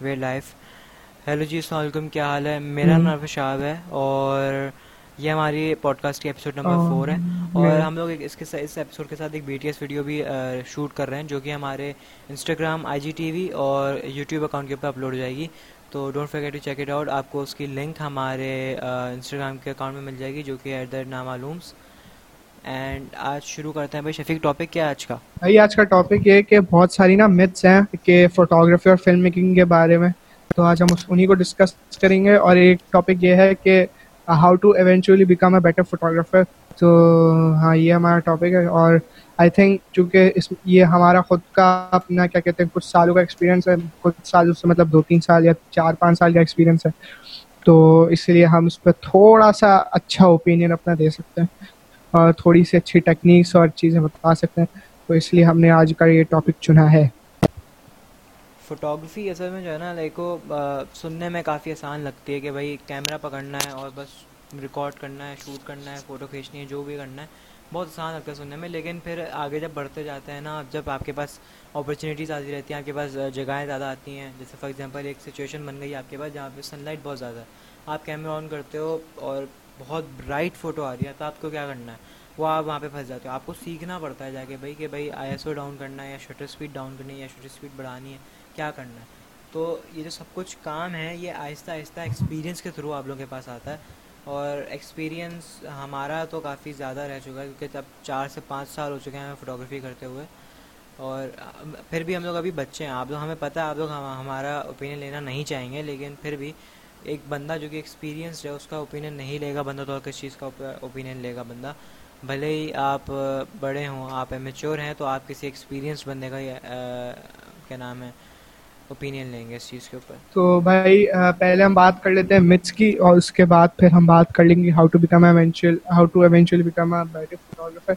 وے life hello جی السلام علیکم کیا حال ہے میرا نام شعب ہے اور یہ ہماری پوڈ کاسٹ کی ایپیسوڈ نمبر فور ہے اور ہم لوگ اس کے اس ایپیسوڈ کے ساتھ ایک بی ٹی ایس ویڈیو بھی شوٹ کر رہے ہیں جو کہ ہمارے Instagram I G T V اور یوٹیوب اکاؤنٹ کے اوپر اپلوڈ ہو جائے گی۔ تو don't forget to check it out آپ کو اس کی لنک ہمارے انسٹاگرام کے اکاؤنٹ میں مل جائے گی جو کہ ایٹ دا نامعلومس اینڈ آج شروع کرتے ہیں بھائی شفیق ٹاپک کیا ہے آج کا؟ بھائی، آج کا ٹاپک یہ کہ بہت ساری نا متس ہیں کہ فوٹوگرافی اور فلم میکنگ کے بارے میں۔ تو آج ہم انہیں کو ڈسکس کریں گے اور ایک ٹاپک یہ ہے کہ how to eventually become a better photographer تو ہاں یہ ہمارا ٹاپک ہے اور آئی تھنک چونکہ اس، یہ ہمارا خود کا اپنا کیا کہتے ہیں، کچھ سالوں کا ایکسپیرینس ہے، کچھ سال سے مطلب دو تین سال یا چار پانچ سال کا ایکسپیرینس ہے۔ تو اس لیے ہم اس پہ تھوڑا سا اچھا اوپینین اپنا دے سکتے ہیں۔ تھوڑی سی اچھی ٹیکنیکس اور چیزیں بتا سکتے ہیں، تو اس لیے ہم نے آج کا یہ ٹاپک چنا ہے۔ فوٹوگرافی اصل میں جو ہے نا لائک سننے میں کافی آسان لگتی ہے کہ بھائی کیمرہ پکڑنا ہے اور بس ریکارڈ کرنا ہے شوٹ کرنا ہے فوٹو کھینچنی ہے، جو بھی کرنا ہے، بہت آسان لگتا ہے سننے میں۔ لیکن پھر آگے جب بڑھتے جاتے ہیں نا، جب آپ کے پاس اپرچونیٹیز آتی رہتی ہیں، آپ کے پاس جگہیں زیادہ آتی ہیں، جیسے فار ایگزامپل ایک سچویشن بن گئی آپ کے پاس جہاں پہ سن لائٹ بہت زیادہ ہے۔ آپ کیمرہ آن کرتے ہو اور بہت برائٹ فوٹو آ رہی ہے، تو آپ کو کیا کرنا ہے؟ وہ آپ وہاں پہ پھنس جاتے ہو آپ کو سیکھنا پڑتا ہے جا کے بھائی کہ بھائی آئی ایس او ڈاؤن کرنا ہے یا شٹر اسپیڈ ڈاؤن کرنی ہے یا شٹر اسپیڈ بڑھانی ہے، کیا کرنا ہے؟ تو یہ جو سب کچھ کام ہے، یہ آہستہ آہستہ ایکسپیرینس کے تھرو آپ لوگوں کے پاس آتا ہے۔ اور ایکسپیرینس ہمارا تو کافی زیادہ رہ چکا ہے، کیونکہ تب چار سے پانچ سال ہو چکے ہیں ہمیں فوٹوگرافی کرتے ہوئے۔ اور پھر بھی ہم لوگ ابھی بچے ہیں، آپ لوگ، ہمیں پتہ ہے، آپ لوگ ہمارا اوپینین لینا نہیں چاہیں گے، لیکن پھر بھی ایک بندہ جو کہ ایکسپیرینسڈ ہے اس کا اوپینین نہیں لے گا، بندہ تو کس چیز کا اوپینین لے گا بندہ؟ بھلے ہی آپ بڑے ہوں، آپ میچور ہیں تو آپ کسی ایکسپیرینس بندے کا کیا نام ہے اوپینین لیں گے اس چیز کے اوپر۔ تو بھائی پہلے ہم بات کر لیتے ہیں متس کی اور اس کے بعد پھر ہم بات کر لیں گے how to become eventual how to eventually become better photographer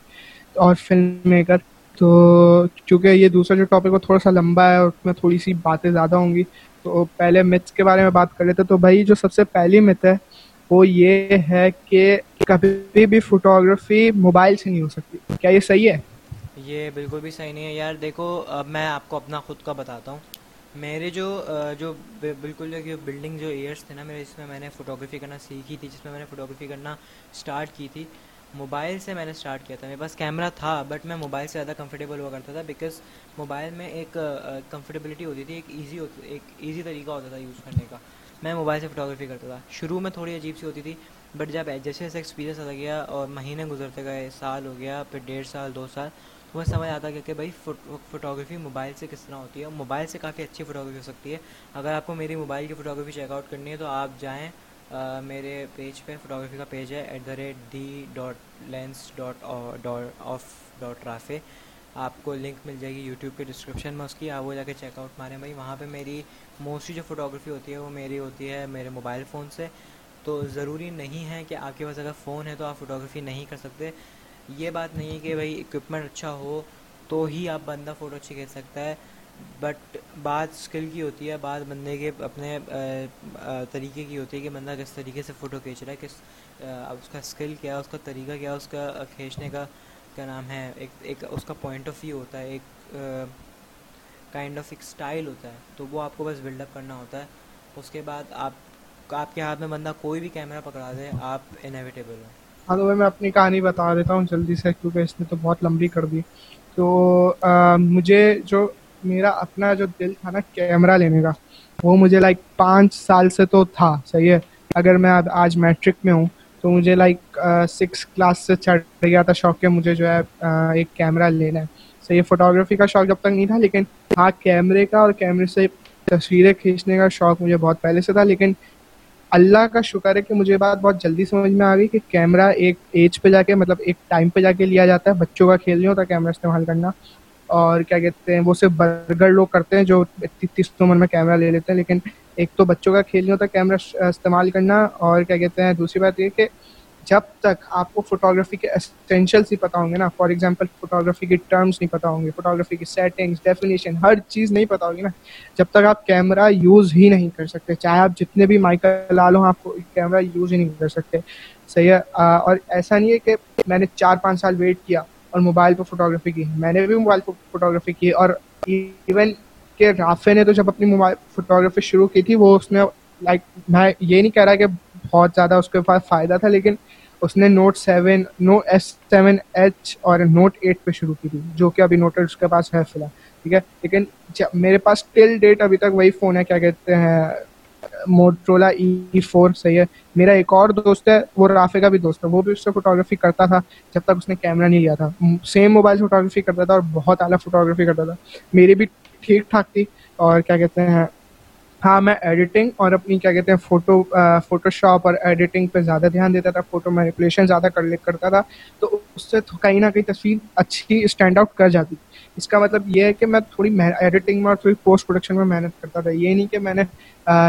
اور فلم میکر تو چونکہ یہ دوسرا جو ٹاپک وہ تھوڑا سا لمبا ہے اور اس میں تھوڑی سی باتیں زیادہ ہوں گی تو پہلے متس کے بارے میں بات کر لیتے تو بھائی، جو سب سے پہلی مت ہے، وہ یہ ہے کہ کبھی بھی فوٹوگرافی موبائل سے نہیں ہو سکتی۔ کیا یہ صحیح ہے؟ یہ بالکل بھی صحیح نہیں ہے۔ یار، دیکھو، اب میں آپ کو اپنا خود کا بتاتا ہوں۔ میرے جو جو بالکل جو بلڈنگ جو ایئرس تھے نا، میرے، اس میں میں نے فوٹوگرافی کرنا سیکھی تھی، جس میں میں نے فوٹوگرافی کرنا اسٹارٹ کی تھی۔ موبائل سے میں نے اسٹارٹ کیا تھا۔ میرے پاس کیمرہ تھا بٹ میں موبائل سے زیادہ کمفرٹیبل ہوا کرتا تھا بیکاز موبائل میں ایک کمفرٹیبلٹی ہوتی تھی، ایک ایزی ایک ایزی طریقہ ہوتا تھا یوز کرنے کا۔ میں موبائل سے فوٹوگرافی کرتا تھا۔ شروع میں تھوڑی عجیب سی ہوتی تھی بٹ جب جیسے جیسے ایکسپیرینس آتا گیا اور مہینے گزرتے گئے، سال ہو گیا، پھر ڈیڑھ سال، دو سال، تو میں سمجھ آتا گیا کہ بھائی فوٹوگرافی موبائل سے کس طرح ہوتی ہے موبائل سے کافی اچھی فوٹوگرافی ہو سکتی ہے۔ اگر آپ کو میری موبائل کی فوٹوگرافی چیک آؤٹ کرنی ہے تو آپ جائیں میرے پیج پہ فوٹوگرافی کا پیج ہے، at the rate D dot lens dot of dot Rafay آپ کو لنک مل جائے گی یوٹیوب کے ڈسکرپشن میں اس کی، آپ وہ جا کے چیک آؤٹ ماریں۔ بھائی، وہاں پہ میری موسٹلی جو فوٹوگرافی ہوتی ہے، وہ میری ہوتی ہے میرے موبائل فون سے۔ تو ضروری نہیں ہے کہ آپ کے پاس اگر فون ہے تو آپ فوٹوگرافی نہیں کر سکتے۔ یہ بات نہیں ہے کہ بھائی اکوپمنٹ اچھا ہو تو ہی آپ بندہ فوٹو اچھی کھینچ سکتا ہے۔ بٹ بات اسکل کی ہوتی ہے، بات بندے کے اپنے طریقے کی ہوتی ہے کہ بندہ کس طریقے سے فوٹو کھینچ رہا ہے، کس اس کا اسکل کیا ہے اس کا طریقہ کیا ہے اس کا کھینچنے کا کیا نام ہے، ایک ایک اس کا پوائنٹ آف ویو ہوتا ہے، ایک کائنڈ آف ایک اسٹائل ہوتا ہے۔ تو وہ آپ کو بس بلڈ اپ کرنا ہوتا ہے۔ اس کے بعد آپ آپ کے ہاتھ میں بندہ کوئی بھی کیمرہ پکڑا دے، آپ انیویٹیبل ہوں ہاں تو میں اپنی کہانی بتا دیتا ہوں جلدی سے، کیونکہ اس نے تو بہت لمبی کر دی۔ تو مجھے جو میرا اپنا جو دل تھا نا کیمرہ لینے کا، وہ مجھے لائک پانچ سال سے تو تھا، صحیح ہے؟ اگر میں آج میٹرک میں ہوں تو مجھے لائک سکس کلاس سے چڑھ گیا تھا شوق کہ مجھے جو ہے ایک کیمرہ لینا ہے۔ صحیح ہے فوٹوگرافی کا شوق جب تک نہیں تھا، لیکن ہاں کیمرے کا اور کیمرے سے تصویریں کھینچنے کا شوق مجھے بہت پہلے سے تھا، لیکن اللہ کا شکر ہے کہ مجھے بات بہت جلدی سمجھ میں آ گئی کہ کیمرہ ایک ایج پہ جا کے مطلب ایک ٹائم پہ جا کے لیا جاتا ہے، بچوں کا کھیل نہیں ہوتا کیمرہ استعمال کرنا۔ اور کیا کہتے ہیں، وہ صرف برگر لوگ کرتے ہیں جو تیس عمر میں کیمرہ لے لیتے ہیں، لیکن ایک تو بچوں کا کھیل نہیں ہوتا کیمرہ استعمال کرنا، اور کیا کہتے ہیں، دوسری بات یہ کہ جب تک آپ کو فوٹوگرافی کے اسینشیلس ہی پتا ہوں گے نا فار ایگزامپل فوٹوگرافی کی ٹرمس نہیں پتا ہوں گے فوٹوگرافی کی سیٹنگس ڈیفینیشن ہر چیز نہیں پتا ہوگی نا، جب تک آپ کیمرہ یوز ہی نہیں کر سکتے، چاہے آپ جتنے بھی مائکل لا لو آپ کو کیمرہ یوز ہی نہیں کر سکتے، صحیح ہے؟ اور ایسا نہیں ہے کہ میں نے چار پانچ سال ویٹ کیا اور موبائل پہ فوٹوگرافی کی۔ میں نے بھی موبائل پہ فوٹوگرافی کی اور ایون کہ رافے نے تو جب اپنی موبائل فوٹوگرافی شروع کی تھی، وہ اس نے لائک میں یہ نہیں کہہ رہا کہ بہت زیادہ اس کے پاس فائدہ تھا، لیکن اس نے note seven no S seven H اور نوٹ ایٹ پہ شروع کی تھی، جو کہ ابھی نوٹ اس کے پاس ہے فی الحال، ٹھیک ہے؟ لیکن میرے پاس ٹل ڈیٹ ابھی تک وہی فون ہے، کیا کہتے ہیں موٹرولا ای فور صحیح ہے۔ میرا ایک اور دوست ہے، وہ رافے کا بھی دوست ہے۔ وہ بھی اس سے فوٹوگرافی کرتا تھا جب تک اس نے کیمرہ نہیں لیا تھا۔ سیم موبائل سے فوٹوگرافی کرتا تھا اور بہت اعلیٰ فوٹوگرافی کرتا تھا۔ میری بھی ٹھیک ٹھاک تھی اور کیا کہتے ہیں ہاں میں ایڈیٹنگ اور اپنی کیا کہتے ہیں فوٹو فوٹو شاپ اور ایڈیٹنگ پہ زیادہ دھیان دیتا تھا۔ فوٹو مینیپولیشن زیادہ کر کرتا تھا۔ تو اس سے کہیں نہ کہیں تصویر اچھی اسٹینڈ آؤٹ کر جاتی۔ اس کا مطلب یہ ہے کہ میں تھوڑی ایڈیٹنگ میں اور تھوڑی پوسٹ پروڈکشن میں محنت کرتا تھا۔ یہ نہیں کہ میں نے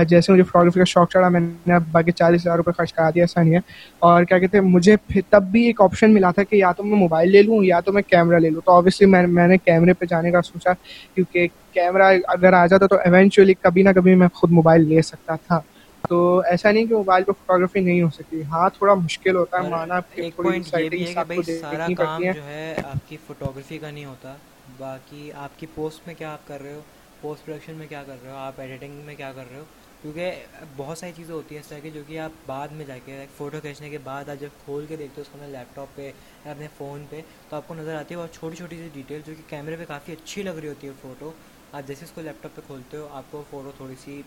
جیسے مجھے فوٹوگرافی کا شوق چڑھا، میں نے باقی چالیس ہزار روپے خرچ کرا دیا، ایسا نہیں ہے۔ اور کیا کہتے ہیں، مجھے پھر تب بھی ایک آپشن ملا تھا کہ یا تو میں موبائل لے لوں، یا تو میں کیمرہ لے لوں۔ تو آبویسلی میں میں نے کیمرے پہ جانے کا سوچا، کیونکہ کیمرہ اگر آ جاتا تو ایونچولی کبھی نہ کبھی میں خود موبائل لے سکتا تھا۔ تو ایسا نہیں کہ موبائل پہ فوٹوگرافی نہیں ہو سکتی۔ ہاں تھوڑا مشکل ہوتا ہے مانا ایک پوائنٹ یہ بھی ہے کہ بھائی سارا کام جو ہے آپ کی فوٹوگرافی کا نہیں ہوتا۔ باقی آپ کی پوسٹ میں کیا آپ کر رہے ہو؟ پوسٹ پروڈکشن میں کیا کر رہے ہو؟ آپ ایڈیٹنگ میں کیا کر رہے ہو؟ کیونکہ بہت ساری چیزیں ہوتی ہیں اس طرح کی جو کہ آپ بعد میں جا کے فوٹو کھینچنے کے بعد آپ جب کھول کے دیکھتے ہو اس کو اپنے لیپ ٹاپ پہ یا اپنے فون پہ تو آپ کو نظر آتی ہے بہت چھوٹی چھوٹی سی ڈیٹیل جو کہ کیمرے پہ کافی اچھی لگ رہی ہوتی ہے فوٹو آپ جیسے اس کو لیپ ٹاپ پہ کھولتے ہو آپ کو فوٹو تھوڑی سی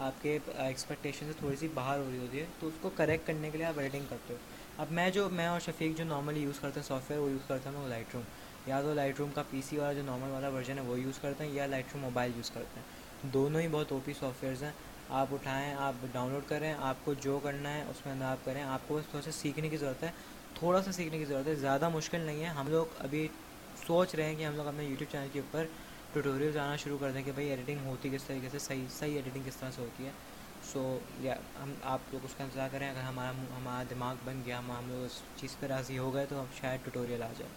آپ کے ایکسپیکٹیشن سے تھوڑی سی باہر ہو رہی ہوتی ہے، تو اس کو کریکٹ کرنے کے لیے آپ ایڈیٹنگ کرتے ہو۔ اب میں جو، میں اور شفیق جو نارملی یوز کرتے ہیں سافٹ ویئر وہ یوز کرتا ہوں وہ لائٹ روم یا تو لائٹ روم کا پی سی والا جو نارمل والا ورژن ہے، وہ یوز کرتے ہیں، یا لائٹ روم موبائل یوز کرتے ہیں۔ دونوں ہی بہت او پی سافٹ ویئرز ہیں۔ آپ اٹھائیں، آپ ڈاؤن لوڈ کریں، آپ کو جو کرنا ہے اس میں اندر آپ کریں۔ آپ کو بس تھوڑا سا سیکھنے کی ضرورت ہے۔ تھوڑا سا سیکھنے کی ضرورت ہے، زیادہ مشکل نہیں ہے۔ ہم لوگ ابھی سوچ رہے ہیں کہ ہم لوگ اپنے یوٹیوب چینل کے اوپر ٹیوٹوریل آنا شروع کر دیں کہ بھائی ایڈیٹنگ ہوتی کس طریقے سے صحیح صحیح ایڈیٹنگ کس طرح سے ہوتی ہے۔ سو یا ہم آپ لوگ اس کا انتظار کریں۔ اگر ہمارا ہمارا دماغ بن گیا ہم ہم لوگ اس چیز پہ راضی ہو گئے تو ہم شاید ٹیوٹوریل آ جائے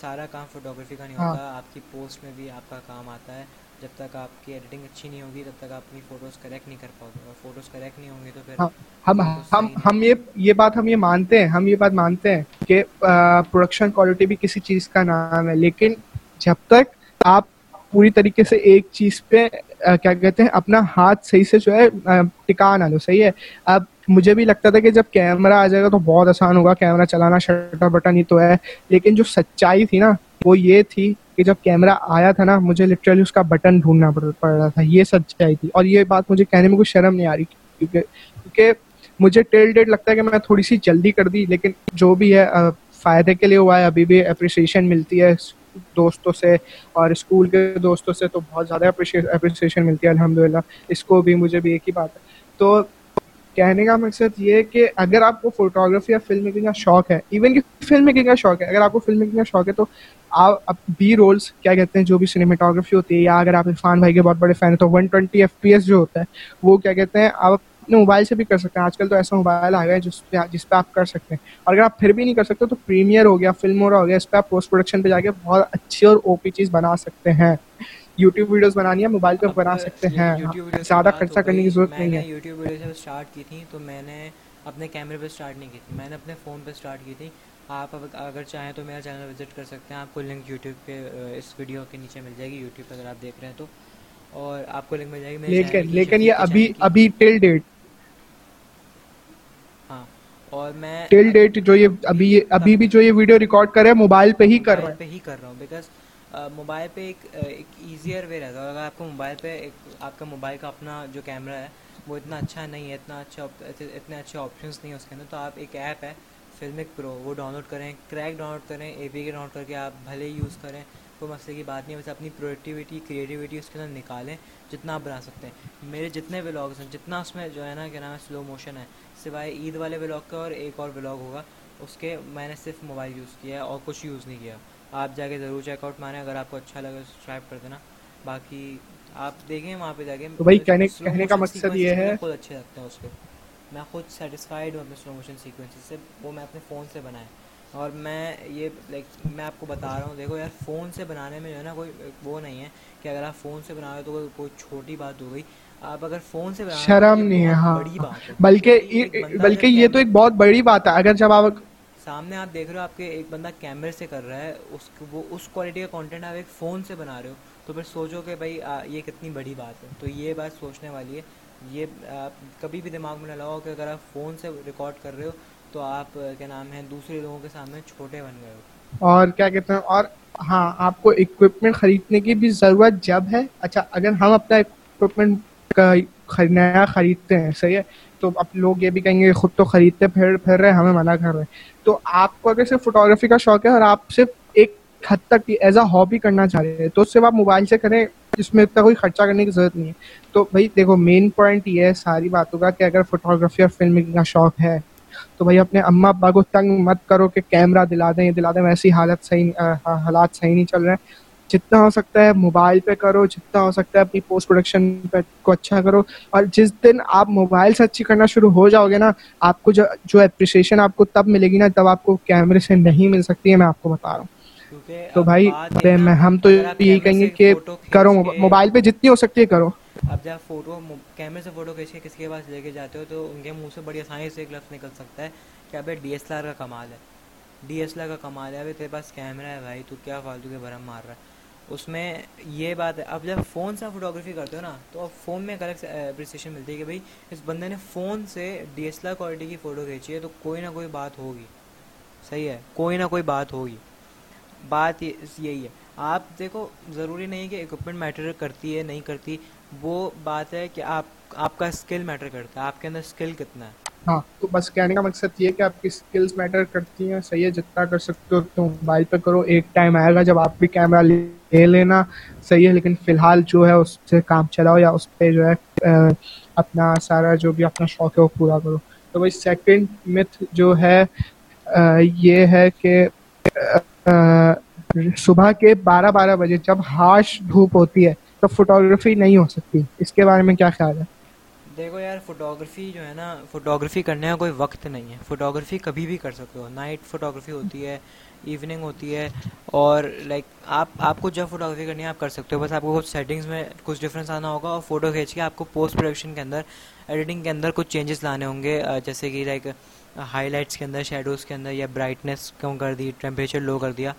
سارا کام فوٹوگرافی کا نہیں ہاں۔ ہوتا۔ آپ کی پوسٹ میں بھی آپ کا کام آتا ہے۔ جب تک آپ کی ایڈیٹنگ اچھی نہیں ہوگی تب تک آپ اپنی فوٹوز کریکٹ نہیں کر پاؤ گے اور فوٹوز کریکٹ نہیں ہوں گی تو پھر ہاں، ہم ہم ہم یہ یہ بات ہم یہ مانتے ہیں۔ ہم یہ بات مانتے ہیں کہ پروڈکشن کوالٹی بھی کسی چیز کا نام ہے۔ لیکن جب تک آپ پوری طریقے سے ایک چیز پہ کیا کہتے ہیں، اپنا ہاتھ صحیح سے جو ہے ٹکا نہ لو، صحیح ہے؟ اب مجھے بھی لگتا تھا کہ جب کیمرہ آ جائے گا تو بہت آسان ہوگا، کیمرہ چلانا شٹر بٹن ہی تو ہے، لیکن جو سچائی تھی نا، وہ یہ تھی کہ جب کیمرہ آیا تھا نا، مجھے لٹرلی اس کا بٹن ڈھونڈنا پڑ رہا تھا، یہ سچائی تھی۔ اور یہ بات مجھے کہنے میں کوئی شرم نہیں آ رہی، کیونکہ کیونکہ مجھے ٹیل ڈیٹ لگتا ہے کہ میں تھوڑی سی جلدی کر دی، لیکن جو بھی ہے فائدے کے لیے ہوا ہے، ابھی بھی اپریسیشن ملتی ہے دوستوں سے اور اسکول کے دوستوں سے تو بہت زیادہ اپریسیشن ملتی ہے الحمد للہ اس کو بھی مجھے بھی ایک ہی بات ہے۔ تو کہنے کا مقصد یہ ہے کہ اگر آپ کو فوٹوگرافی یا فلم میکنگ کا شوق ہے ایون کہ فلم میکنگ کا شوق ہے، اگر آپ کو فلم میکنگ کا شوق ہے تو آپ بی رولس کیا کہتے ہیں، جو بھی سنیمیٹوگرافی ہوتی ہے، یا اگر آپ عرفان بھائی کے بہت بڑے فین ہیں تو one twenty F P S جو ہوتا ہے، وہ کیا کہتے ہیں، آپ اپنے موبائل سے بھی کر سکتے ہیں۔ آج کل تو ایسا موبائل آ گیا ہے جس پہ جس پہ آپ کر سکتے ہیں۔ اور اگر آپ پھر بھی نہیں کر سکتے تو پریمیئر ہو گیا فلم ہو گیا اس پہ آپ پوسٹ پروڈکشن پہ جا کے بہت اچھی اور او پی چیز بنا سکتے ہیں۔ یوٹیوب ویڈیوز بنانی ہے موبائل پہ بنا سکتے ہیں۔ زیادہ خرچہ کرنے کی ضرورت نہیں ہے۔ یوٹیوب ویڈیو جب اسٹارٹ کی تھی تو میں نے اپنے کیمرے پہ اسٹارٹ نہیں کی تھی۔ میں نے اپنے فون پہ اسٹارٹ کی تھی۔ آپ اگر چاہیں تو میرا چینل وزٹ کر سکتے ہیں۔ آپ کو لنک یوٹیوب پہ اس ویڈیو کے نیچے مل جائے گی۔ یوٹیوب پہ اگر آپ دیکھ رہے ہیں تو اور آپ کو لنک مل جائے گی۔ لیکن لیکن یہ ابھی ابھی ٹل ڈیٹ ہاں اور میں ٹل ڈیٹ جو یہ ابھی ابھی بھی جو یہ ویڈیو ریکارڈ کر رہا ہے موبائل پہ ہی کر رہا ہے پہ ہی کر رہا ہوں بیکاز موبائل پہ ایک ایک ایزیئر وے رہتا ہے۔ اگر آپ کو موبائل پہ ایک آپ کا موبائل کا اپنا جو کیمرہ ہے وہ اتنا اچھا نہیں ہے اتنا اچھا اتنے اچھے آپشنس نہیں ہیں اس کے اندر تو آپ ایک ایپ ہے فلمک پرو وہ ڈاؤن لوڈ کریں کریک ڈاؤن لوڈ کریں اے پی کے ڈاؤن لوڈ کر کے آپ بھلے ہی یوز کریں کوئی مسئلے کی بات نہیں ہے ویسے اپنی پروڈکٹیوٹی کریٹیوٹی اس کے اندر نکالیں جتنا آپ بنا سکتے ہیں۔ میرے جتنے ولاگس ہیں جتنا اس میں جو ہے نا کہ نام ہے سلو موشن ہے سوائے عید والے ولاگ کا اور ایک اور ولاگ ہوگا اس کے میں نے صرف موبائل یوز کیا ہے اور کچھ یوز نہیں کیا۔ آپ جا کے ضرور چیک آؤٹ ماریں اگر آپ کو اچھا لگے سبسکرائب کر دینا۔ باقی آپ دیکھیں وہاں پہ جا کے کہنے کا مقصد یہ ہے خود اچھے لگتے ہیں اس کے۔ میں خود سیٹسفائڈ ہوں اپنے سلو موشن سیکوینس سے وہ میں اپنے فون سے بنائے۔ اور میں یہ لائک میں آپ کو بتا رہا ہوں دیکھو یار فون سے بنانے میں جو ہے نا کوئی وہ نہیں ہے کہ اگر آپ فون سے بنا رہے ہو تو کوئی چھوٹی بات ہو گئی۔ آپ اگر فون سے شرم نہیں ہے ہاں۔ بلکہ بلکہ یہ تو ایک بہت بڑی بات ہے۔ اگر جب آپ سامنے آپ دیکھ رہے ہو آپ کے ایک بندہ کیمرے سے کر رہا ہے اس وہ اس کوالٹی کا کانٹینٹ آپ ایک فون سے بنا رہے ہو تو پھر سوچو کہ بھائی یہ کتنی بڑی بات ہے۔ تو یہ بات سوچنے والی ہے۔ یہ کبھی بھی دماغ میں نہ لاؤ کہ اگر آپ فون سے ریکارڈ کر رہے ہو تو آپ کیا نام ہے دوسرے لوگوں کے سامنے چھوٹے بن گئے ہو۔ اور کیا کہتے ہیں اور ہاں آپ کو اکوپمنٹ خریدنے کی بھی ضرورت جب ہے۔ اچھا اگر ہم اپنا اکوپمنٹ کا نیا خریدتے ہیں، صحیح ہے؟ تو اب لوگ یہ بھی کہیں گے، خود تو خریدتے پھر پھر رہے، ہمیں منع کر رہے ہیں۔ تو آپ کو اگر صرف فوٹوگرافی کا شوق ہے اور آپ صرف ایک حد تک ایز اے ہابی کرنا چاہ رہے ہیں، تو صرف آپ موبائل سے کریں، اس میں اتنا کوئی خرچہ کرنے کی ضرورت نہیں ہے۔ تو بھائی، دیکھو مین پوائنٹ یہ ہے ساری باتوں کا کہ اگر فوٹوگرافی اور فلم کا شوق ہے، تو بھائی اپنے اما ابا کو تنگ مت کرو کہ کیمرہ دلا دیں یہ دلا دیں، ویسی حالت صحیح حالات صحیح نہیں چل رہے۔ ہیں جتنا ہو سکتا ہے موبائل پہ کرو جتنا ہو سکتا ہے اپنی پوسٹ پروڈکشن پہ کو اچھا کرو۔ اور جس دن آپ موبائل سے اچھی کرنا شروع ہو جاؤ گے نا آپ کو جو اپریشیشن آپ کو تب ملے گی نا تب آپ کو کیمرے سے نہیں مل سکتی ہے میں آپ کو بتا رہا ہوں۔ تو بھائی ہم تو یہی کہیں گے کہ کرو موبائل پہ جتنی ہو سکتی ہے کرو۔ اب جب فوٹو کیمرے سے فوٹو کھینچ کے کسی کے پاس لے کے جاتے ہو تو ان کے منہ سے بڑی آسانی سے ایک لفظ نکل سکتا ہے کہ ابھی ڈی ایس ایل آر کا کمال ہے۔ ڈی ایس ایل آر کا کمال ہے ابھی تیرے پاس کیمرہ ہے بھائی تو کیا فالتو کے بھرم مار رہا ہے؟ اس میں یہ بات ہے، اب جب فون سے فوٹوگرافی کرتے ہو نا، تو اب فون میں ایک الگ اپریسیشن ملتی ہے کہ بھائی، اس بندے نے فون سے D S L R quality کی فوٹو کھینچی ہے تو کوئی نہ کوئی بات ہوگی۔ صحیح ہے، کوئی نہ کوئی بات ہوگی۔ بات یہی ہے۔ آپ دیکھو، ضروری نہیں کہ اکوپمنٹ میٹر کرتی ہے، نہیں کرتی، وہ بات ہے کہ آپ آپ کا اسکل میٹر کرتا ہے، آپ کے اندر اسکل کتنا ہے۔ ہاں تو بس کہنے کا مقصد یہ کہ آپ کی اسکلس میٹر کرتی ہیں، صحیح ہے، جتنا کر سکتے ہو تو موبائل پہ کرو۔ ایک ٹائم آئے گا جب آپ بھی کیمرہ لے لینا، صحیح ہے، لیکن فی الحال جو ہے، اس سے کام چلاؤ یا اس پہ جو ہے اپنا سارا جو بھی اپنا شوق ہے، وہ پورا کرو۔ تو بھائی سیکنڈ متھ جو ہے یہ ہے کہ صبح کے بارہ بارہ بجے جب ہاش دھوپ ہوتی ہے، تو فوٹوگرافی نہیں ہو سکتی۔ اس کے بارے میں کیا خیال ہے؟ دیکھو یار فوٹوگرافی جو ہے نا فوٹوگرافی کرنے کا کوئی وقت نہیں ہے۔ فوٹوگرافی کبھی بھی کر سکتے ہو۔ نائٹ فوٹوگرافی ہوتی ہے ایوننگ ہوتی ہے۔ اور لائک آپ آپ کو جب فوٹوگرافی کرنی ہے، آپ کر سکتے ہو۔ بس آپ کو کچھ سیٹنگس میں کچھ ڈفرینس آنا ہوگا اور فوٹو کھینچ کے آپ کو پوسٹ پروڈکشن کے اندر ایڈیٹنگ کے اندر کچھ چینجز لانے ہوں گے۔ جیسے کہ لائک ہائی لائٹس کے اندر شیڈوز کے اندر یا برائٹنیس کم کر دی ٹیمپریچر لو کر دیا۔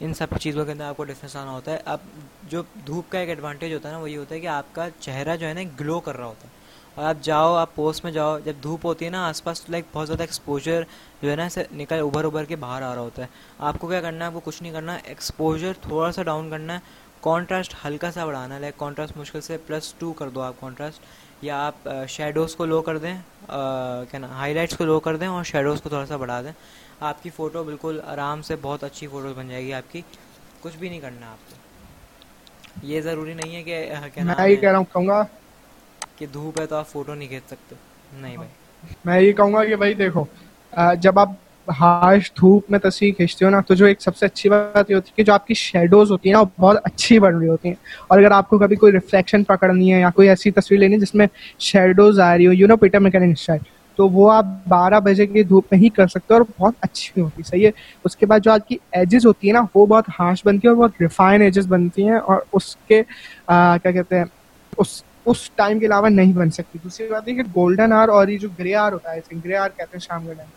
ان سب چیزوں کے اندر آپ کو ڈفرینس آنا ہوتا ہے۔ اب جو دھوپ کا ایک ایڈوانٹیج ہوتا ہے نا، وہ یہ ہوتا ہے کہ آپ کا چہرہ جو ہے نا گلو کر رہا ہوتا ہے۔ اور آپ جاؤ آپ پوسٹ میں جاؤ جب دھوپ ہوتی ہے نا آس پاس لائک بہت زیادہ ایکسپوجر جو ہے نا اسے نکل ابھر ابھر کے باہر آ رہا ہوتا ہے۔ آپ کو کیا کرنا ہے؟ آپ کو کچھ نہیں کرنا ایکسپوجر تھوڑا سا ڈاؤن کرنا ہے۔ کانٹراسٹ ہلکا سا بڑھانا ہے لائک کانٹراسٹ مشکل سے پلس ٹو کر دو آپ کانٹراسٹ یا آپ شیڈوز کو لو کر دیں کیا نا ہائی لائٹس کو لو کر دیں اور شیڈوز کو تھوڑا سا بڑھا دیں۔ آپ کی فوٹو بالکل آرام سے بہت اچھی فوٹوز بن جائے گی آپ کی۔ کچھ بھی نہیں کرنا آپ کو۔ یہ ضروری نہیں ہے کہ میں یہ کہہ رہا ہوں کہوں گا کہ دھوپ ہے تو آپ فوٹو نہیں کھینچ سکتے۔ نہیں بھائی۔ میں یہ کہوں گا کہ بھائی دیکھو جب آپ ہاش دھوپ میں تصویر کھینچتے ہو نا، تو جو ایک سب سے اچھی بات یہ ہوتی ہے کہ جو آپ کی شیڈوز ہوتی ہیں نا، وہ بہت اچھی بن رہی ہوتی ہیں۔ اور اگر آپ کو کبھی کوئی ریفلیکشن پکڑنی ہے یا کوئی ایسی تصویر لینی ہے جس میں شیڈوز آ رہی ہو you know Peter McKinnon style تو وہ آپ بارہ بجے کی دھوپ میں ہی کر سکتے ہو اور بہت اچھی ہوتی ہے صحیح ہے۔ اس کے بعد جو آپ کی ایجز ہوتی ہیں نا، وہ بہت ہارش بنتی ہیں اور بہت ریفائن ایجز بنتی ہیں اور اس کے کیا کہتے ہیں، اس اس ٹائم کے علاوہ نہیں بن سکتی۔ دوسری بات ہے کہ گولڈن آر اور یہ جو گرے آر ہوتا ہے گرے آر کہتے ہیں شام کا ٹائم۔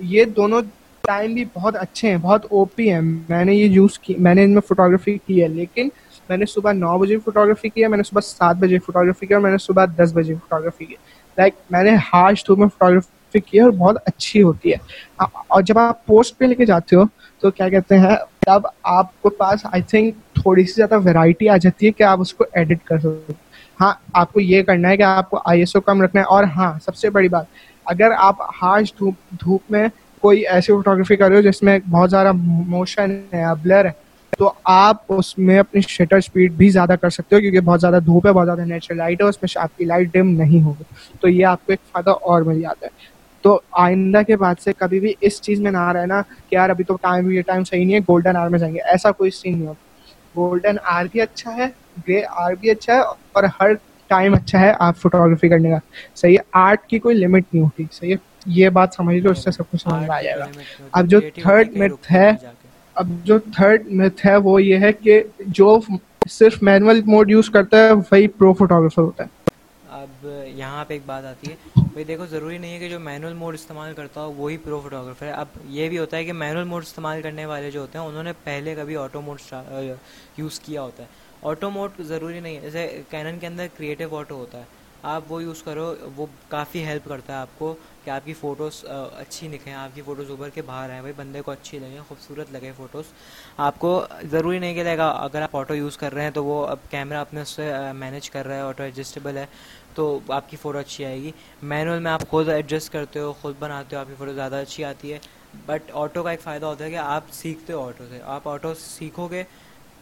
یہ دونوں ٹائم بھی بہت اچھے ہیں بہت او پی ہیں۔ میں نے یہ یوز کی میں نے ان میں فوٹوگرافی کی ہے لیکن میں نے صبح نو بجے فوٹوگرافی کی ہے میں نے صبح سات بجے فوٹوگرافی کی اور میں نے صبح دس بجے فوٹوگرافی کی لائک میں نے ہارش دھوپ میں فوٹوگرافی کی ہے اور بہت اچھی ہوتی ہے۔ اور جب آپ پوسٹ پہ لے کے جاتے ہو تو کیا کہتے ہیں تب آپ کے پاس آئی تھنک تھوڑی سی زیادہ ویرائٹی آ جاتی ہے کہ آپ اس کو ایڈٹ کر سکتے ہاں آپ کو یہ کرنا ہے کہ آپ کو آئی ایس او کم رکھنا ہے۔ اور ہاں سب سے بڑی بات، اگر آپ ہارش دھوپ دھوپ میں کوئی ایسی فوٹوگرافی کر رہے ہو جس میں بہت زیادہ موشن ہے بلر ہے، تو آپ اس میں اپنی شٹر اسپیڈ بھی زیادہ کر سکتے ہو کیونکہ بہت زیادہ دھوپ ہے، بہت زیادہ نیچرل لائٹ ہے، اس میں آپ کی لائٹ ڈم نہیں ہوگی۔ تو یہ آپ کو ایک فائدہ اور مل جاتا ہے۔ تو آئندہ کے بعد سے کبھی بھی اس چیز میں نہ رہنا کہ یار ابھی تو ٹائم یہ ٹائم صحیح نہیں ہے گولڈن آر میں جائیں گے۔ ایسا کوئی سین نہیں ہوتا۔ گولڈن آر بھی اچھا ہے گرے آر بھی اچھا ہے اور ہر ٹائم اچھا ہے آپ فوٹوگرافی کرنے کا۔ صحیح ہے آرٹ کی کوئی لمٹ نہیں ہوتی۔ صحیح ہے یہ بات سمجھ لو اس سے سب کچھ سمجھ میں آ جائے گا۔ اب جو تھرڈ متھ ہے اب جو تھرڈ متھ ہے وہ یہ ہے کہ جو صرف مینول موڈ یوز کرتا ہے وہی پرو فوٹوگرافر ہوتا ہے۔ اب یہاں پہ ایک بات آتی ہے۔ بھائی دیکھو، ضروری نہیں ہے کہ جو مینول موڈ استعمال کرتا ہو، وہی پرو فوٹوگرافر ہے۔ اب یہ بھی ہوتا ہے کہ مینول موڈ استعمال کرنے والے جو ہوتے ہیں، انہوں نے پہلے کبھی آٹو موڈ یوز کیا ہوتا ہے۔ آٹو موڈ ضروری نہیں ہے۔ جیسے کینن کے اندر کریٹو آٹو ہوتا ہے۔ آپ وہ یوز کرو، وہ کافی ہیلپ کرتا ہے آپ کو کہ آپ کی فوٹوز اچھی نکھیں، آپ کی فوٹوز ابھر کے باہر آئیں، بھائی بندے کو اچھی لگیں، خوبصورت لگے فوٹوز آپ کو ضروری نہیں کہ لگے گا اگر آپ آٹو یوز کر رہے ہیں تو وہ اب کیمرہ اپنے اس سے مینیج کر رہا ہے آٹو ایڈجسٹیبل ہے، تو آپ کی فوٹو اچھی آئے گی۔ مینول میں آپ خود ایڈجسٹ کرتے ہو، خود بناتے ہو، آپ کی فوٹو زیادہ اچھی آتی ہے۔ بٹ آٹو کا ایک فائدہ ہوتا ہے کہ آپ سیکھتے ہو آٹو سے۔ آپ آٹو سیکھو گے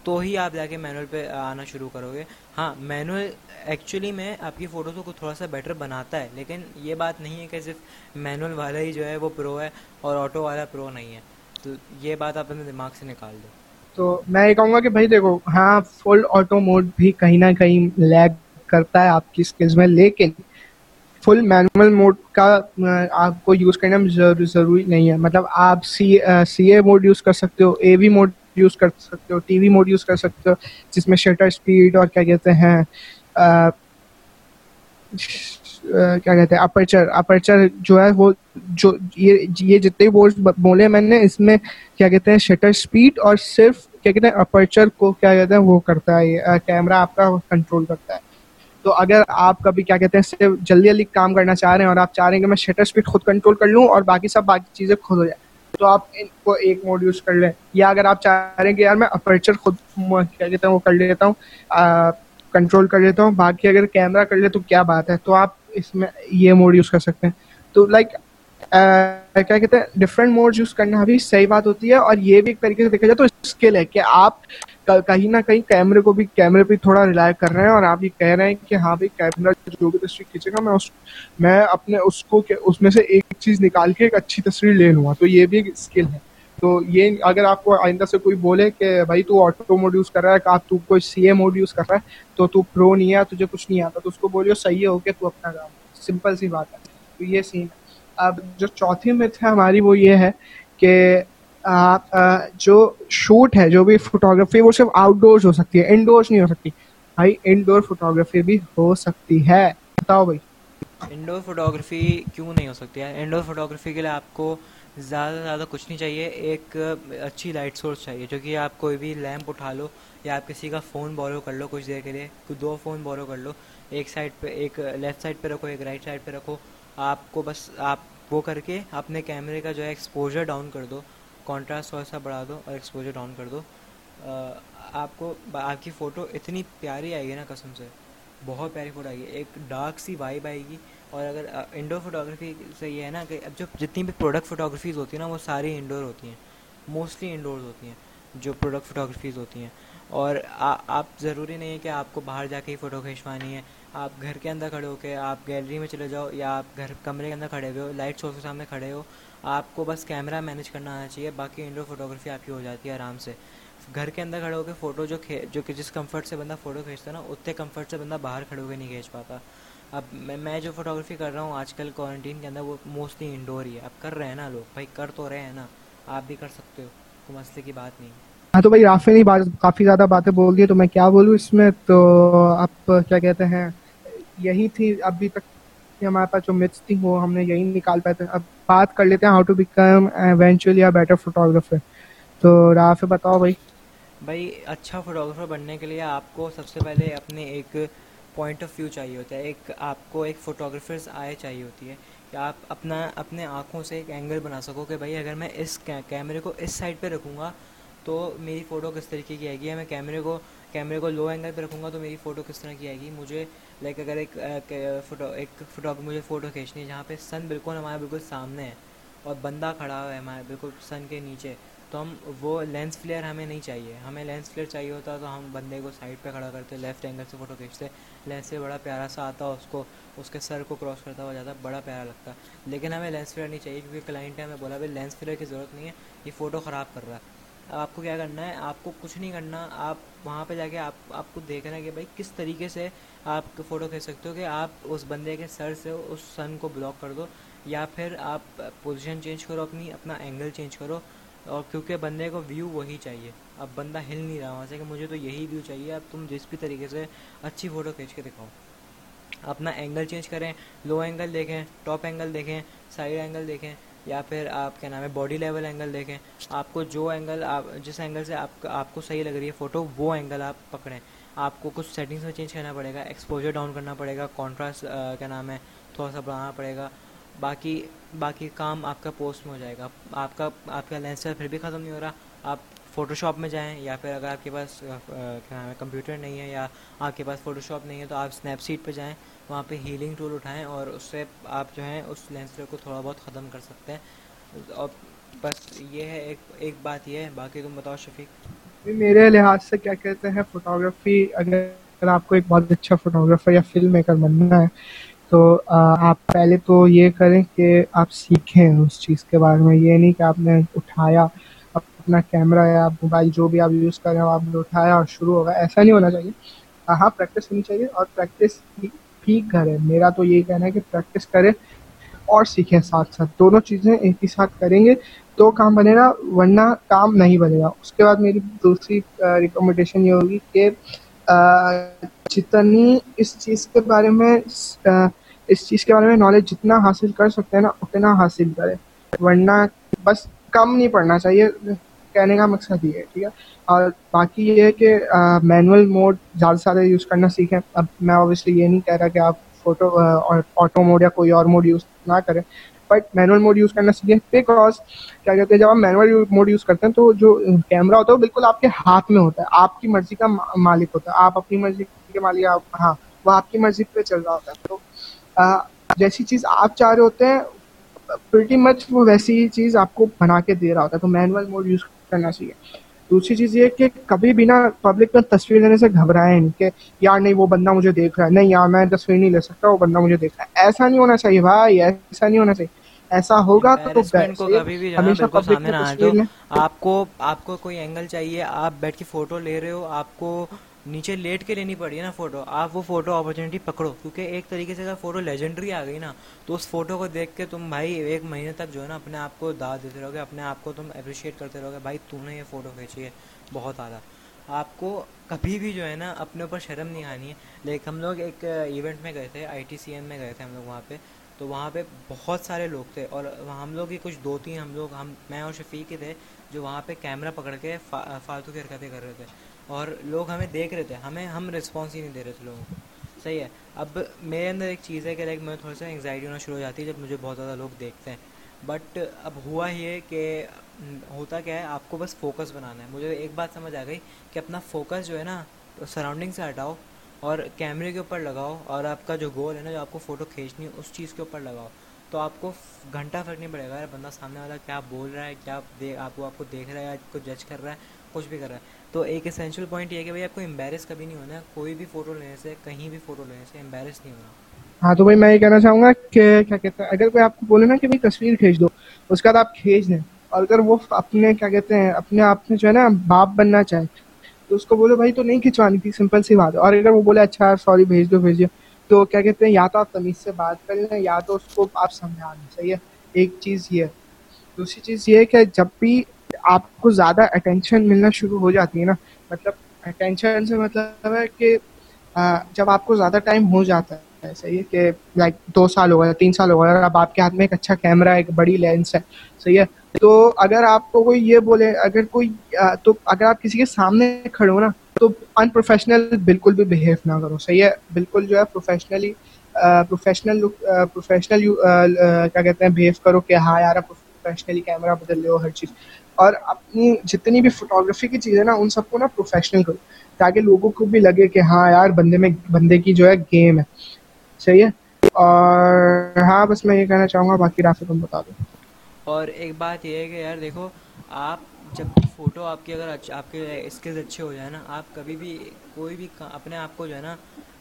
تو ہی آپ جا کے مینول پہ آنا شروع کرو گے۔ ہاں مینول ایکچولی میں آپ کی فوٹوز کو تھوڑا سا بیٹر بناتا ہے، لیکن یہ بات نہیں ہے کہ صرف مینول والا ہی جو ہے وہ پرو ہے اور آٹو والا پرو نہیں ہے۔ تو یہ بات آپ اپنے دماغ سے نکال دو۔ تو میں یہ کہوں گا کہ بھائی دیکھو ہاں فل آٹو موڈ بھی کہیں نہ کہیں لیگ کرتا ہے آپ کی اسکلز میں، لیکن فل مینول موڈ کا آپ کو یوز کرنا ضروری نہیں ہے۔ مطلب آپ سی سی اے موڈ یوز کر سکتے ہو اے وی موڈ یوز کر سکتے ہو ٹی وی موڈ یوز کر سکتے ہو، جس میں شٹر اسپیڈ اور کیا کہتے ہیں کیا کہتے ہیں اپرچر اپرچر جو ہے وہ جو یہ جتنے بھی بولے میں نے، اس میں کیا کہتے ہیں شٹر اسپیڈ اور صرف کیا کہتے ہیں اپرچر کو کیا کہتے ہیں وہ کرتا ہے کیمرہ آپ کا کنٹرول کرتا ہے۔ تو اگر آپ کبھی کیا کہتے ہیں صرف جلدی جلدی کام کرنا چاہ رہے ہیں اور آپ چاہ رہے ہیں کہ میں شٹر اسپیڈ خود کنٹرول کر لوں اور باقی سب باقی چیزیں خود ہو جائیں تو آپ ان کو ایک موڈ یوز کر لیں۔ یا اگر آپ چاہ رہے ہیں کہ یار میں اپرچر خود کیا کہتا ہوں وہ کر لیتا ہوں کنٹرول کر لیتا ہوں، باقی اگر کیمرہ کر لے تو کیا بات ہے؟ تو آپ اس میں یہ موڈ یوز کر سکتے ہیں۔ تو لائک کیا کہتے ہیں ڈفرینٹ موڈ یوز کرنا بھی صحیح بات ہوتی ہے اور یہ بھی ایک طریقے سے دیکھا جائے تو اسکل ہے کہ آپ کہیں نہ کہیں کیمرے کو بھی کیمرے پہ تھوڑا ریلائی کر رہے ہیں اور آپ یہ کہہ رہے ہیں کہ ہاں بھائی کیمرہ جو بھی تصویر کھینچے گا، میں اس میں اپنے اس کو اس میں سے ایک چیز نکال کے ایک اچھی تصویر لے لوں گا۔ تو یہ بھی ایک اسکل ہے۔ تو یہ اگر آپ کو آئندہ سے کوئی بولے کہ بھائی تو آٹو موڈ یوز کر رہا ہے، کہ آپ تو کوئی سی اے موڈ یوز کر رہا ہے، تو تو پرو نہیں ہے تجھے کچھ نہیں آتا، تو اس کو بولیو صحیح ہو کہ تو اپنا کام۔ سمپل سی بات ہے۔ تو یہ سین ہے۔ اب جو چوتھی مت ہے ہماری وہ یہ ہے کہ جو شوٹ ہے، جو بھی فوٹوگرافی وہ صرف آؤٹ ڈور ہو سکتی ہے انڈورس نہیں ہو سکتی۔ بھائی انڈور فوٹوگرافی بھی ہو سکتی ہے۔ بتاؤ بھائی۔ انڈور فوٹوگرافی کیوں نہیں ہو سکتی ہے؟ انڈور فوٹوگرافی کے لیے آپ کو زیادہ سے زیادہ کچھ نہیں چاہیے، ایک اچھی لائٹ سورس چاہیے، جو کہ آپ کوئی بھی لیمپ اٹھا لو یا آپ کسی کا فون بورو کر لو کچھ دیر کے لیے دو فون بورو کر لو، ایک سائڈ پہ، ایک لیفٹ سائڈ پہ رکھو، ایک رائٹ سائڈ پہ رکھو، آپ کو بس آپ وہ کر کے اپنے کیمرے کا جو ہے ایکسپوجر ڈاؤن کر دو۔ کانٹراسٹ تھوڑا سا بڑھا دو اور ایکسپوجر ڈاؤن کر دو۔ آپ کو آپ کی فوٹو اتنی پیاری آئے گی نا قسم سے۔ بہت پیاری فوٹو آئے گی۔ ایک ڈارک سی وائب آئے گی۔ اور اگر انڈور فوٹوگرافی سے یہ ہے نا کہ اب جو جتنی بھی پروڈکٹ فوٹوگرافیز ہوتی ہیں نا، وہ ساری انڈور ہوتی ہیں۔ موسٹلی انڈورز ہوتی ہیں، جو پروڈکٹ فوٹوگرافیز ہوتی ہیں۔ اور آپ، ضروری نہیں ہے کہ آپ کو باہر جا کے ہی فوٹو کھینچوانی ہے۔ آپ گھر کے اندر کھڑے ہو کے آپ گیلری میں چلے جاؤ یا آپ گھر کمرے کے اندر کھڑے ہوئے ہو، لائٹ سورس کے سامنے کھڑے ہو، آپ کو بس کیمرہ مینیج کرنا آنا چاہیے، باقی انڈور فوٹوگرافی آپ کی ہو جاتی ہے آرام سے۔ گھر کے اندر کھڑے ہو کے فوٹو جو جو کہ جس کمفرٹ سے بندہ فوٹو کھینچتا ہے نا، اتنے کمفرٹ سے بندہ باہر کھڑے ہو کے نہیں کھینچ پاتا۔ اب میں جو فوٹوگرافی کر رہا ہوں آج کل کوارنٹین کے اندر وہ موسٹلی انڈور ہی ہے۔ اب کر رہے ہیں نا لوگ، بھائی کر تو رہے ہیں نا، آپ بھی کر سکتے ہو، کوئی مسئلے کی بات نہیں۔ ہاں تو بھائی رافی نے کافی زیادہ باتیں بول دی، تو میں کیا بولوں اس میں؟ تو آپ کیا کہتے ہیں؟ یہی تھی ابھی تک ہمارے پاس جو متس تھی وہ ہم نے یہی نکال پائے تھے۔ اب بات کر لیتے ہیں how to become eventually better photographer تو راف بتاؤ بھائی۔ بھائی اچھا فوٹوگرافر بننے کے لیے آپ کو سب سے پہلے اپنے ایک پوائنٹ آف ویو چاہیے ہوتا ہے۔ ایک، آپ کو ایک فوٹوگرافرز آئے چاہیے ہوتی ہے کہ آپ اپنا، اپنے آنکھوں سے ایک اینگل بنا سکو کہ بھائی اگر میں اس کیمرے کو اس سائڈ پہ رکھوں گا تو میری فوٹو کس طریقے کی آئے گی؟ میں کیمرے کو کیمرے کو لو اینگل پہ رکھوں گا تو میری فوٹو کس طرح کی آئے گی؟ مجھے لائک اگر ایک فوٹو ایک فوٹو مجھے فوٹو کھینچنی ہے جہاں پہ سن بالکل ہمارے بالکل سامنے ہے اور بندہ کھڑا ہوا ہے ہمارے بالکل سن کے نیچے، تو ہم وہ لینس فلیئر ہمیں نہیں چاہیے۔ ہمیں لینس فلیئر چاہیے ہوتا تو ہم بندے کو سائڈ پہ کھڑا کرتے لیفٹ اینگل سے فوٹو کھینچتے۔ لینس سے بڑا پیارا سا آتا اس کو، اس کے سر کو کراس کرتا ہوا جاتا بڑا پیارا لگتا۔ لیکن ہمیں لینس فلیئر نہیں چاہیے کیونکہ کلائنٹ ہے، ہمیں بولا بھائی لینس فلیئر کی ضرورت نہیں ہے، یہ فوٹو خراب کر رہا ہے۔ اب آپ کو کیا کرنا ہے؟ آپ کو کچھ نہیں کرنا۔ آپ وہاں پہ جا کے آپ آپ کو دیکھنا ہے کہ بھائی کس طریقے سے آپ فوٹو کھینچ سکتے ہو کہ آپ اس بندے کے سر سے اس سن کو بلاک کر دو یا پھر آپ پوزیشن چینج کرو، اپنی، اپنا اینگل چینج کرو اور کیونکہ بندے کو ویو وہی چاہیے۔ اب بندہ ہل نہیں رہا، وہاں سے کہ مجھے تو یہی ویو چاہیے، اب تم جس بھی طریقے سے اچھی فوٹو کھینچ کے دکھاؤ۔ اپنا اینگل چینج کریں لو اینگل دیکھیں ٹاپ اینگل دیکھیں سائڈ اینگل دیکھیں۔ یا پھر آپ، کیا نام ہے باڈی لیول اینگل دیکھیں، آپ کو جو اینگل آپ، جس اینگل سے آپ آپ کو صحیح لگ رہی ہے فوٹو وہ اینگل آپ پکڑیں۔ آپ کو کچھ سیٹنگس میں چینج کرنا پڑے گا ایکسپوجر ڈاؤن کرنا پڑے گا کانٹراسٹ کیا نام ہے، تھوڑا سا بڑھانا پڑے گا۔ باقی باقی کام آپ کا پوسٹ میں ہو جائے گا۔ آپ کا آپ کا لینس پھر بھی ختم نہیں ہو رہا، آپ فوٹو شاپ میں جائیں یا پھر اگر آپ کے پاس کیا نام ہے، کمپیوٹر نہیں ہے یا آپ کے پاس فوٹو شاپ نہیں ہے تو آپ اسنیپ سیٹ پہ جائیں، وہاں پہ ہیلنگ ٹول اٹھائیں اور اس سے آپ جو ہیں اس لینس کو تھوڑا بہت ختم کر سکتے ہیں۔ اور بس یہ ہے ایک ایک بات یہ ہے، باقی تم بتاؤ شفیق۔ میرے لحاظ سے کیا کہتے ہیں فوٹوگرافی اگر آپ کو ایک بہت اچھا فوٹوگرافر یا فلم میکر بننا ہے تو آپ پہلے تو یہ کریں کہ آپ سیکھیں اس چیز کے بارے میں۔ یہ نہیں کہ آپ نے اٹھایا اپنا کیمرہ یا موبائل جو بھی آپ یوز کر رہے ہیں آپ نے اٹھایا اور شروع ہوگا، ایسا نہیں ہونا چاہیے۔ ہاں, ہاں، پریکٹس ہونی چاہیے اور پریکٹس ٹھیک کرے۔ میرا تو یہی کہنا ہے کہ پریکٹس کرے اور سیکھیں ساتھ ساتھ۔ دونوں چیزیں ایک ہی ساتھ کریں گے تو کام بنے گا، ورنہ کام نہیں بنے گا۔ اس کے بعد میری دوسری ریکمنڈیشن یہ ہوگی کہ جتنی اس چیز کے بارے میں اس چیز کے بارے میں نالج جتنا حاصل کر سکتے ہیں نا، اتنا حاصل کرے۔ ورنہ بس کم نہیں پڑھنا چاہیے۔ کہنے کا مقصد یہ ہے، ٹھیک ہے؟ اور باقی یہ ہے کہ مینول موڈ زیادہ سے زیادہ یوز کرنا سیکھیں۔ اب میں اوبیسلی یہ نہیں کہہ رہا کہ آپ فوٹو آٹو موڈ یا کوئی اور موڈ یوز نہ کریں۔ بٹ مینول موڈ یوز کرنا سیکھیں۔ بیکاز کیا کہتے ہیں، جب آپ مینول موڈ یوز کرتے ہیں تو جو کیمرہ ہوتا ہے وہ بالکل آپ کے ہاتھ میں ہوتا ہے۔ آپ کی مرضی کا مالک ہوتا ہے۔ آپ اپنی مرضی کے مالک ہاں وہ آپ کی مرضی پہ چل رہا ہوتا ہے۔ تو جیسی چیز آپ چاہ رہے ہوتے ہیں پریٹی مچ وہ ویسی ہی چیز آپ کو بنا کے دے رہا ہوتا ہے۔ تو مینول موڈ یوز کرنا چاہیے۔ دوسری چیز یہ کہ کبھی بھی نا پبلک میں تصویر لینے سے گھبرائیں نہیں کہ یار نہیں وہ بندہ مجھے دیکھ رہا ہے نہیں یار میں تصویر نہیں لے سکتا وہ بندہ مجھے دیکھ رہا ہے۔ ایسا نہیں ہونا چاہیے بھائی ایسا نہیں ہونا چاہیے۔ ایسا ہوگا تو ہمیشہ آپ کو آپ کو کوئی اینگل چاہیے آپ بیٹھ کے فوٹو لے رہے ہو آپ کو نیچے لیٹ کے لینی پڑی ہے نا فوٹو آپ وہ فوٹو اپرچونیٹی پکڑو، کیونکہ ایک طریقے سے اگر فوٹو لیجنڈری آ گئی نا، تو اس فوٹو کو دیکھ کے تم بھائی ایک مہینے تک جو ہے نا اپنے آپ کو داد دیتے رہو گے، اپنے آپ کو تم اپریشیٹ کرتے رہو گے، بھائی تم نے یہ فوٹو کھینچی ہے بہت اعلیٰ آپ کو کبھی بھی جو ہے نا اپنے اوپر شرم نہیں آنی ہے۔ لیکن ہم لوگ ایک ایونٹ میں گئے تھے آئی ٹی سی ایم میں گئے تھے ہم لوگ وہاں پہ، تو وہاں پہ بہت سارے لوگ تھے۔ اور ہم لوگ ہی کچھ دو تین ہم لوگ، ہم میں اور شفیق ہی تھے، جو وہاں پہ کیمرہ پکڑ کے فالتو کی حرکتیں کر رہے تھے۔ اور لوگ ہمیں دیکھ رہے تھے۔ ہمیں ہم رسپانس ہی نہیں دے رہے تھے لوگوں کو۔ صحیح ہے۔ اب میرے اندر ایک چیز ہے کہ لائک میں تھوڑا سا انگزائٹی ہونا شروع ہو جاتی ہے جب مجھے بہت زیادہ لوگ دیکھتے ہیں۔ بٹ اب ہوا یہ کہ ہوتا کیا ہے، آپ کو بس فوکس بنانا ہے۔ مجھے ایک بات سمجھ آ گئی کہ اپنا فوکس جو ہے نا سراؤنڈنگ سے ہٹاؤ اور کیمرے کے اوپر لگاؤ اور آپ کا جو گول ہے نا، جو آپ کو فوٹو کھینچنی ہے، اس چیز کے اوپر لگاؤ۔ تو آپ کو گھنٹہ فرق نہیں پڑے گا۔ یار بندہ سامنے والا کیا بول رہا ہے، کیا آپ کو آپ کو دیکھ رہا ہے آپ کو جج کر رہا ہے، کچھ بھی کر رہا ہے۔ تو ایک اسینشیل پوائنٹ یہ ہے کہ بھائی، آپ کو امبیرس کبھی نہیں ہونا ہے۔ کوئی بھی فوٹو لینے سے، کہیں بھی فوٹو لینے سے امبیرس نہیں ہونا۔ ہاں تو بھائی میں یہ کہنا چاہوں گا کہ کیا کہتے ہیں، اگر کوئی آپ کو بولے نا کہ بھائی تصویر کھینچ دو، اس کے بعد آپ کھینچ دیں۔ اور اگر وہ اپنے کیا کہتے ہیں، اپنے آپ میں جو ہے نا باپ بننا چاہے، تو اس کو بولو بھائی تو نہیں کھنچوانی تھی سمپل سی بات ہے۔ اور اگر وہ بولے اچھا سوری بھیج دو بھیج دو تو کیا کہتے ہیں، یا تو آپ تمیز سے بات کر لیں، یا تو اس کو آپ سمجھا دیں صحیح ہے؟ ایک چیز یہ دوسری چیز یہ ہے کہ جب بھی آپ کو زیادہ اٹینشن ملنا شروع ہو جاتی ہے نا مطلب اٹینشن سے مطلب ہے کہ جب آپ کو زیادہ ٹائم ہو جاتا ہے، صحیح ہے کہ لائک دو سال ہو گیا تین سال ہو گیا اب آپ کے ہاتھ میں ایک اچھا کیمرہ ہے، ایک بڑی لینس ہے، صحیح ہے؟ تو اگر آپ کو کوئی یہ بولے، اگر کوئی تو اگر آپ کسی کے سامنے کھڑے ہو نا تو ان پروفیشنل بالکل بھی بہیو نہ کرو۔ صحیح ہے؟ بالکل جو ہے پروفیشنلی پروفیشنل پروفیشنل کیا کہتے ہیں بہیو کرو کہ ہاں یار پروفیشنلی کیمرہ بدل لو، ہر چیز۔ اور اپنی جتنی بھی فوٹوگرافی کی چیزیں نا، ان سب کو نا پروفیشنل کرو۔ تاکہ لوگوں کو بھی لگے کہ ہاں یار، بندے میں، بندے کی جو ہے گیم ہے۔ صحیح ہے؟ اور ہاں بس میں یہ کہنا چاہوں گا، باقی رافی تم بتا دو۔ اور ایک بات یہ ہے کہ یار دیکھو، آپ جب فوٹو آپ کی اگر آپ کے اسکلز اچھے ہو جائیں نا، آپ کبھی بھی کوئی بھی اپنے آپ کو جو ہے نا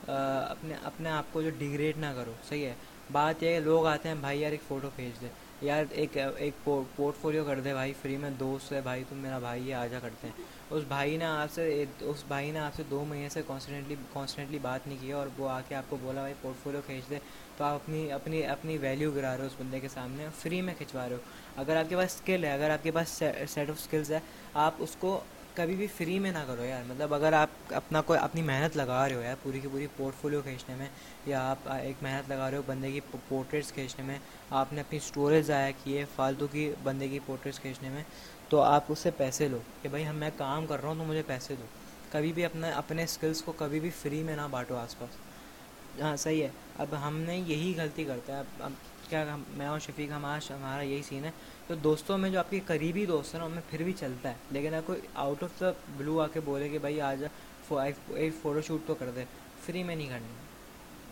اپنے اپنے آپ کو جو ڈیگریڈ نہ کرو، صحیح ہے؟ بات یہ ہے لوگ آتے ہیں، بھائی یار ایک فوٹو بھیج دے، یار ایک ایک پورٹ فولیو کر دے، بھائی فری میں دوست ہے، بھائی تم میرا بھائی ہے، آ جا کرتے ہیں۔ اس بھائی نے آپ سے اس بھائی نے آپ سے دو مہینے سے کانسٹنٹلی کانسٹنٹلی بات نہیں کی اور وہ آ کے آپ کو بولا، بھائی پورٹ فولیو کھینچ دے، تو آپ اپنی اپنی اپنی ویلیو گرا رہے ہو اس بندے کے سامنے فری میں کھنچوا رہے ہو۔ اگر آپ کے پاس اسکل ہے، اگر آپ کے پاس سیٹ آف اسکلز ہے، آپ اس کو کبھی بھی فری میں نہ کرو یار۔ مطلب اگر آپ اپنا کوئی اپنی محنت لگا رہے ہو یار، پوری کی پوری پورٹ فولیو کھینچنے میں، یا آپ ایک محنت لگا رہے ہو بندے کی پورٹریٹس کھینچنے میں، آپ نے اپنی اسٹوریج ضائع کی ہے فالتو کی بندے کی پورٹریٹس کھینچنے میں، تو آپ اس سے پیسے لو کہ بھائی ہم میں کام کر رہا ہوں تو مجھے پیسے دو۔ کبھی بھی اپنے اپنے اسکلس کو کبھی بھی فری میں نہ بانٹو آس پاس۔ ہاں صحیح ہے۔ اب ہم نے یہی غلطی کرتا ہے۔ اب کیا میں اور شفیق آج ہمارا یہی سین ہے۔ تو دوستوں میں جو آپ کے قریبی دوست ہیں نا، ان میں پھر بھی چلتا ہے۔ لیکن اگر کوئی آؤٹ آف دا بلو آ کے بولے کہ بھائی آج ایک فوٹو شوٹ تو کر دے۔ فری میں نہیں کرنی۔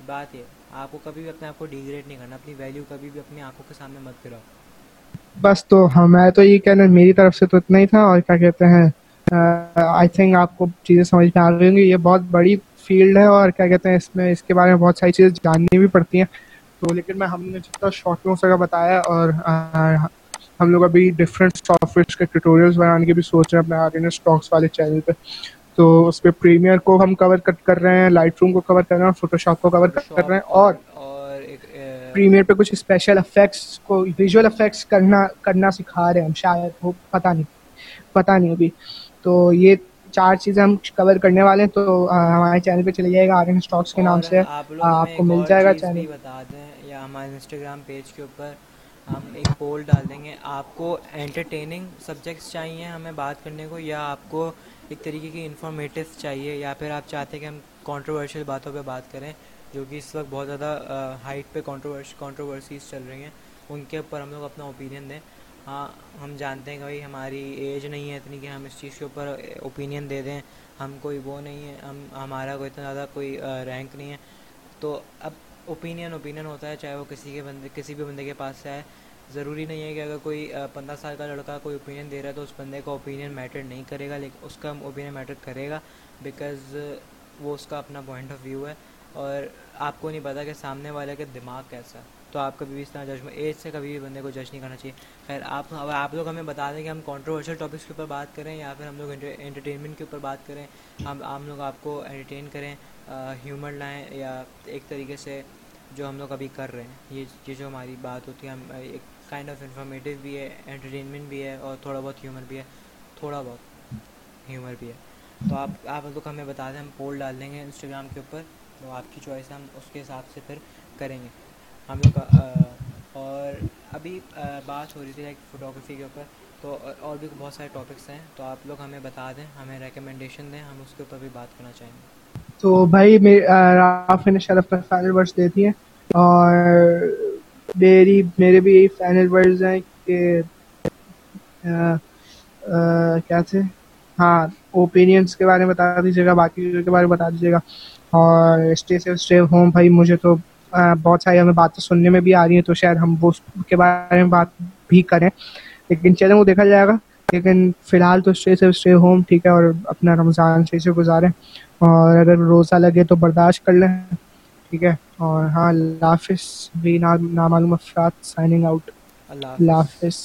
بات یہ آپ کو کبھی بھی اپنے آپ کو ڈیگریڈ نہیں کرنا، اپنی ویلیو کبھی بھی اپنی آنکھوں کے سامنے مت پھراؤ۔ بس تو ہاں میں تو یہ کہنا میری طرف سے تو اتنا ہی تھا اور کیا کہتے ہیں آئی تھنک آپ کو چیزیں سمجھ میں آ گئی ہوں گی۔ یہ بہت بڑی فیلڈ ہے اور کیا کہتے ہیں، اس میں اس کے بارے میں بہت ساری چیزیں جاننی بھی پڑتی ہیں۔ تو لیکن میں ہم نے جتنا شارٹ میں سکا بتایا اور ہم لوگ ابھی ڈفرینٹ سافٹ ویئرس کے ٹیوٹوریلس بنانے کی بھی سوچ رہے ہیں اپنے آگے اسٹاکس والے چینل پہ۔ تو اس پہ پریمیئر کو ہم کور کر رہے ہیں لائٹ روم کو کور کر رہے ہیں فوٹو شاپ کو کور کر رہے ہیں اور پریمیئر پہ کچھ اسپیشل افیکٹس کو ویژول افیکٹس کرنا کرنا سکھا رہے ہیں ہم شاید وہ پتہ نہیں پتہ نہیں ابھی۔ تو یہ چار چیزیں ہم کور کرنے والے ہیں تو ہمارے چینل پہ چلے جائے گا آرین اسٹاکس کے نام سے آپ کو مل جائے گا چینل بتا دیں۔ ہمارے انسٹاگرام پیج کے اوپر ہم ایک پول ڈال دیں گے۔ آپ کو انٹرٹیننگ سبجیکٹس چاہیے ہمیں بات کرنے کو یا آپ کو ایک طریقے کی انفارمیٹیو چاہیے یا پھر آپ چاہتے ہیں کہ ہم کانٹروورشل باتوں پہ بات کریں جو کہ اس وقت بہت زیادہ ہائٹ پہ کانٹروورش کانٹروورسیز چل رہی ہیں۔ ان کے اوپر ہم لوگ اپنا اوپینین دیں۔ ہاں ہم جانتے ہیں کہ بھائی ہماری ایج نہیں ہے اتنی کہ ہم اس چیز کے اوپر اوپینین دے دیں۔ ہم کوئی وہ نہیں ہے ہم، ہمارا کوئی اتنا زیادہ کوئی رینک نہیں ہے۔ تو اب اوپینین اوپینین ہوتا ہے، چاہے وہ کسی کے بندے کسی بھی بندے کے پاس سے آئے۔ ضروری نہیں ہے کہ اگر کوئی پندرہ سال کا لڑکا کوئی اوپینین دے رہا ہے تو اس بندے کا اوپینین میٹر نہیں کرے گا، لیکن اس کا اوپینین میٹر کرے گا بیکاز وہ اس کا اپنا پوائنٹ آف ویو ہے اور آپ کو نہیں پتا کہ سامنے والے کا دماغ کیسا ہے۔ تو آپ کبھی بھی اس طرح جج ایج سے کبھی بھی بندے کو جج نہیں کرنا چاہیے۔ خیر، آپ آپ لوگ ہمیں بتا دیں کہ ہم کانٹروورشل ٹاپکس کے اوپر بات کریں یا پھر ہم لوگ انٹرٹینمنٹ کے اوپر بات کریں، ہم ہم لوگ آپ کو انٹرٹین کریں ہیومر لائیں یا ایک طریقے سے جو ہم لوگ ابھی کر رہے ہیں۔ یہ یہ جو ہماری بات ہوتی ہے، ہم ایک کائنڈ آف انفارمیٹیو بھی ہے انٹرٹینمنٹ بھی ہے اور تھوڑا بہت ہیومر بھی ہے۔ تھوڑا بہت ہیومر بھی ہے۔ تو آپ آپ لوگ ہمیں بتا دیں، ہم پول ڈال دیں گے انسٹاگرام کے اوپر۔ تو آپ کی چوائس ہم اس کے حساب سے پھر کریں گے۔ ہم لوگ اور ابھی بات ہو رہی تھی لائک فوٹوگرافی کے اوپر، تو اور بھی بہت سارے ٹاپکس ہیں، تو آپ لوگ ہمیں بتا دیں، ہمیں ریکمنڈیشن دیں، ہم اس کے اوپر بھی بات کرنا چاہیں گے۔ تو بھائی راف نے شرف پر فائنل ورڈس دے دیے، اور میری، میرے بھی یہی فائنل ورڈز ہیں کہ کیا تھے؟ ہاں اوپینینس کے بارے میں بتا دیجیے گا، باقی کے بارے میں بتا دیجیے گا، اور اسٹے سے اسٹے ہوم بھائی، مجھے تو بہت ساری ہمیں باتیں سننے میں بھی آ رہی ہیں تو شاید ہم وہ کے بارے میں بات بھی کریں۔ لیکن چلیں وہ دیکھا جائے گا۔ لیکن فی الحال تو اسٹے سے اسٹے ہوم ٹھیک ہے اور اپنا رمضان صحیح سے گزاریں۔ اور اگر روزہ لگے تو برداشت کر لیں ٹھیک ہے۔ اور ہاں اللہ حافظ۔ بھی نامعلوم افراد سائننگ آؤٹ اللہ حافظ۔